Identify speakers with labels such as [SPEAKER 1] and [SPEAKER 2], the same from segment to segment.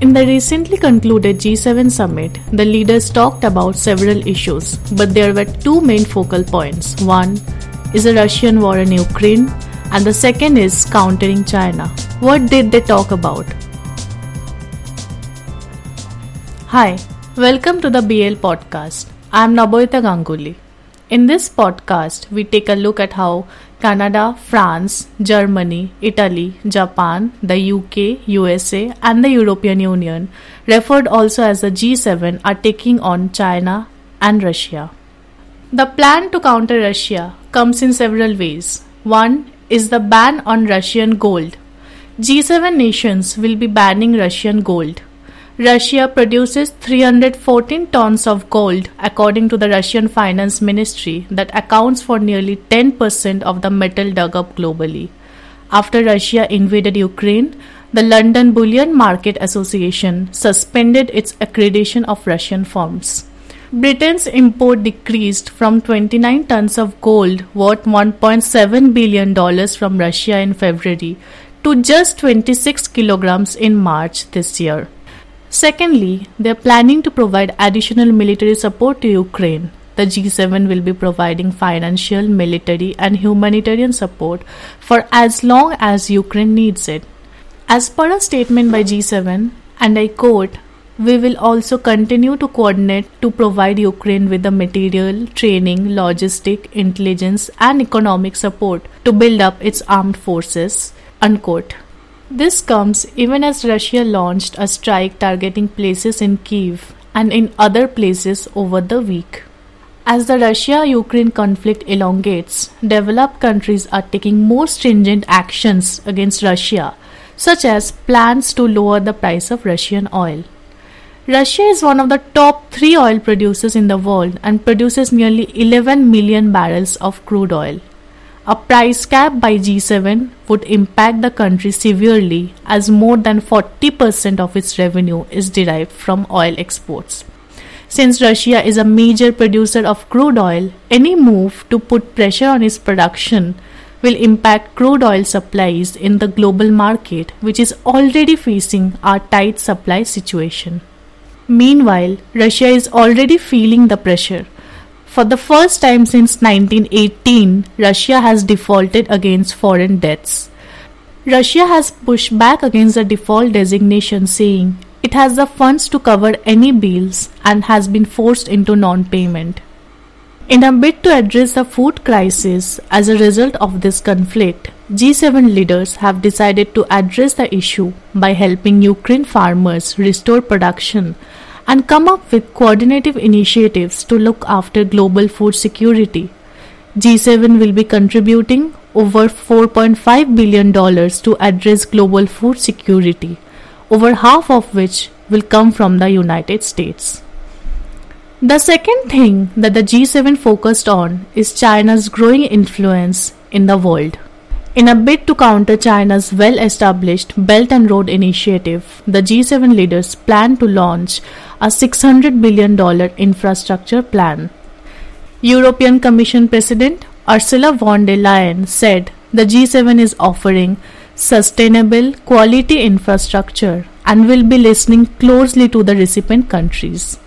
[SPEAKER 1] In the recently concluded G7 summit, the leaders talked about several issues, but there were two main focal points. One is the Russian war in Ukraine, and the second is countering China. What did they talk about? Hi, welcome to the BL podcast. I am Naboita Ganguly. In this podcast, we take a look at how Canada, France, Germany, Italy, Japan, the UK, USA, and the European Union, referred also as the G7, are taking on China and Russia. The plan to counter Russia comes in several ways. One is the ban on Russian gold. G7 nations will be banning Russian gold. Russia produces 314 tons of gold, according to the Russian Finance Ministry, that accounts for nearly 10% of the metal dug up globally. After Russia invaded Ukraine, the London Bullion Market Association suspended its accreditation of Russian firms. Britain's import decreased from 29 tons of gold worth $1.7 billion from Russia in February to just 26 kilograms in March this year. Secondly, they are planning to provide additional military support to Ukraine. The G7 will be providing financial, military, and humanitarian support for as long as Ukraine needs it. As per a statement by G7, and I quote, we will also continue to coordinate to provide Ukraine with the material, training, logistic, intelligence, and economic support to build up its armed forces. Unquote. This comes even as Russia launched a strike targeting places in Kiev and in other places over the week. As the Russia Ukraine conflict elongates, developed countries are taking more stringent actions against Russia, such as plans to lower the price of Russian oil. Russia is one of the top three oil producers in the world and produces nearly 11 million barrels of crude oil. A price cap by G7 would impact the country severely as more than 40% of its revenue is derived from oil exports. Since Russia is a major producer of crude oil, any move to put pressure on its production will impact crude oil supplies in the global market, which is already facing a tight supply situation. Meanwhile, Russia is already feeling the pressure for the first time since 1918, Russia has defaulted against foreign debts. Russia has pushed back against the default designation, saying it has the funds to cover any bills and has been forced into non payment. In a bid to address the food crisis as a result of this conflict, G7 leaders have decided to address the issue by helping Ukraine farmers restore production and come up with coordinative initiatives to look after global food security. G7 will be contributing over $4.5 billion to address global food security, over half of which will come from the United States. The second thing that the G7 focused on is China's growing influence in the world. In a bid to counter China's well established Belt and Road Initiative, the G7 leaders plan to launch a $600 billion infrastructure plan. European Commission President Ursula von der Leyen said the G7 is offering sustainable, quality infrastructure and will be listening closely to the recipient countries.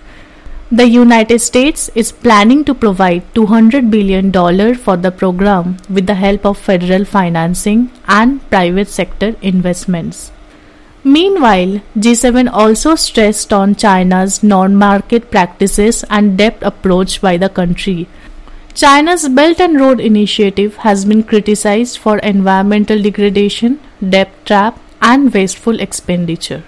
[SPEAKER 1] The United States is planning to provide $200 billion for the program with the help of federal financing and private sector investments. Meanwhile, G7 also stressed on China's non market practices and debt approach by the country. China's Belt and Road Initiative has been criticized for environmental degradation, debt trap, and wasteful expenditure.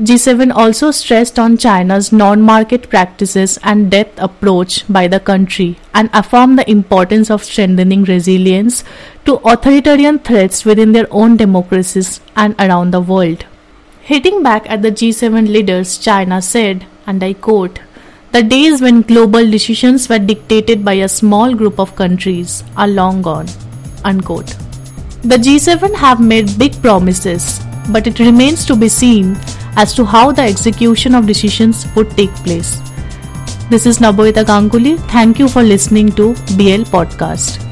[SPEAKER 1] G7 also stressed on China's non market practices and depth approach by the country and affirmed the importance of strengthening resilience to authoritarian threats within their own democracies and around the world. Hitting back at the G7 leaders, China said, and I quote, the days when global decisions were dictated by a small group of countries are long gone. Unquote. The G7 have made big promises, but it remains to be seen as to how the execution of decisions would take place. This is Naboita Ganguly. Thank you for listening to BL Podcast.